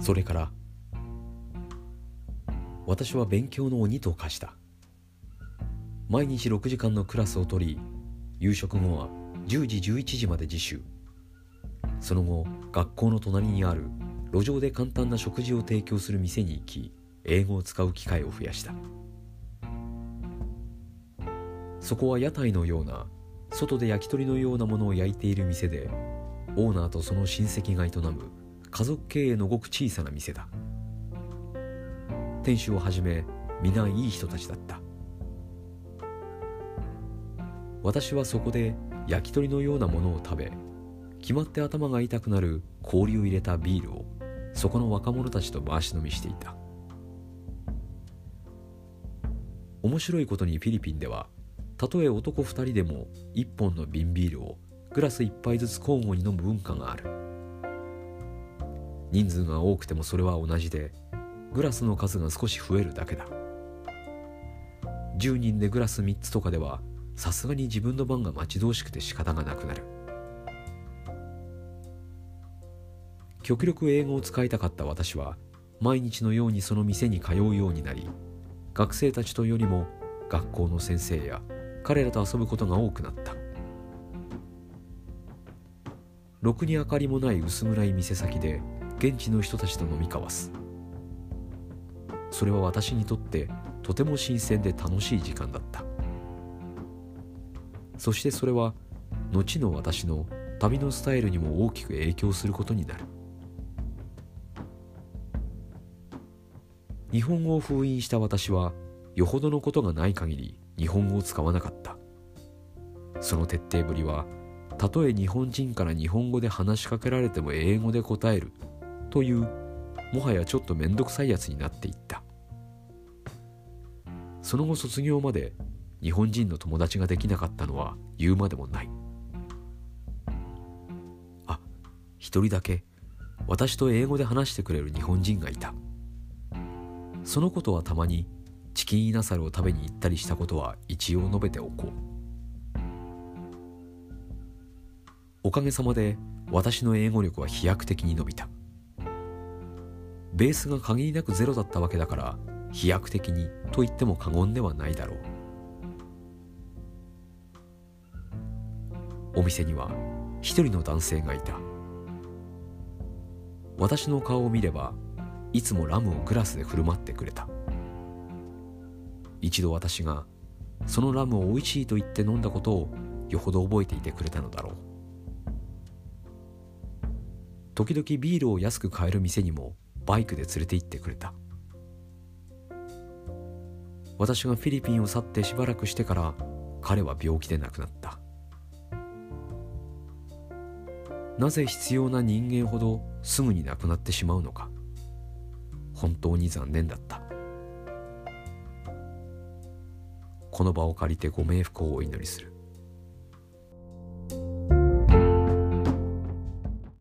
それから私は勉強の鬼と化した。毎日6時間のクラスを取り夕食後は10時11時まで自習。その後学校の隣にある路上で簡単な食事を提供する店に行き英語を使う機会を増やした。そこは屋台のような外で焼き鳥のようなものを焼いている店でオーナーとその親戚が営む家族経営のごく小さな店だ。店主をはじめ皆いい人たちだった。私はそこで焼き鳥のようなものを食べ決まって頭が痛くなる氷を入れたビールをそこの若者たちと回し飲みしていた。面白いことにフィリピンではたとえ男2人でも1本の瓶ビールをグラス1杯ずつ交互に飲む文化がある。人数が多くてもそれは同じでグラスの数が少し増えるだけだ。10人でグラス3つとかではさすがに自分の番が待ち遠しくて仕方がなくなる。極力英語を使いたかった私は毎日のようにその店に通うようになり学生たちとよりも学校の先生や彼らと遊ぶことが多くなった。ろくに明かりもない薄暗い店先で現地の人たちと飲み交わす。それは私にとってとても新鮮で楽しい時間だった。そしてそれは後の私の旅のスタイルにも大きく影響することになる。日本語を封印した私はよほどのことがない限り日本語を使わなかった。その徹底ぶりはたとえ日本人から日本語で話しかけられても英語で答えるというもはやちょっと面倒くさいやつになっていった。その後卒業まで日本人の友達ができなかったのは言うまでもない。あ一人だけ私と英語で話してくれる日本人がいた。そのことはたまにチキンイナサルを食べに行ったりしたことは一応述べておこう。おかげさまで私の英語力は飛躍的に伸びた。ベースが限りなくゼロだったわけだから飛躍的にと言っても過言ではないだろう。お店には一人の男性がいた。私の顔を見ればいつもラムをグラスで振る舞ってくれた。一度私がそのラムを美味しいと言って飲んだことをよほど覚えていてくれたのだろう。時々ビールを安く買える店にもバイクで連れて行ってくれた。私がフィリピンを去ってしばらくしてから彼は病気で亡くなった。なぜ必要な人間ほどすぐに亡くなってしまうのか本当に残念だった。この場を借りてご冥福をお祈りする。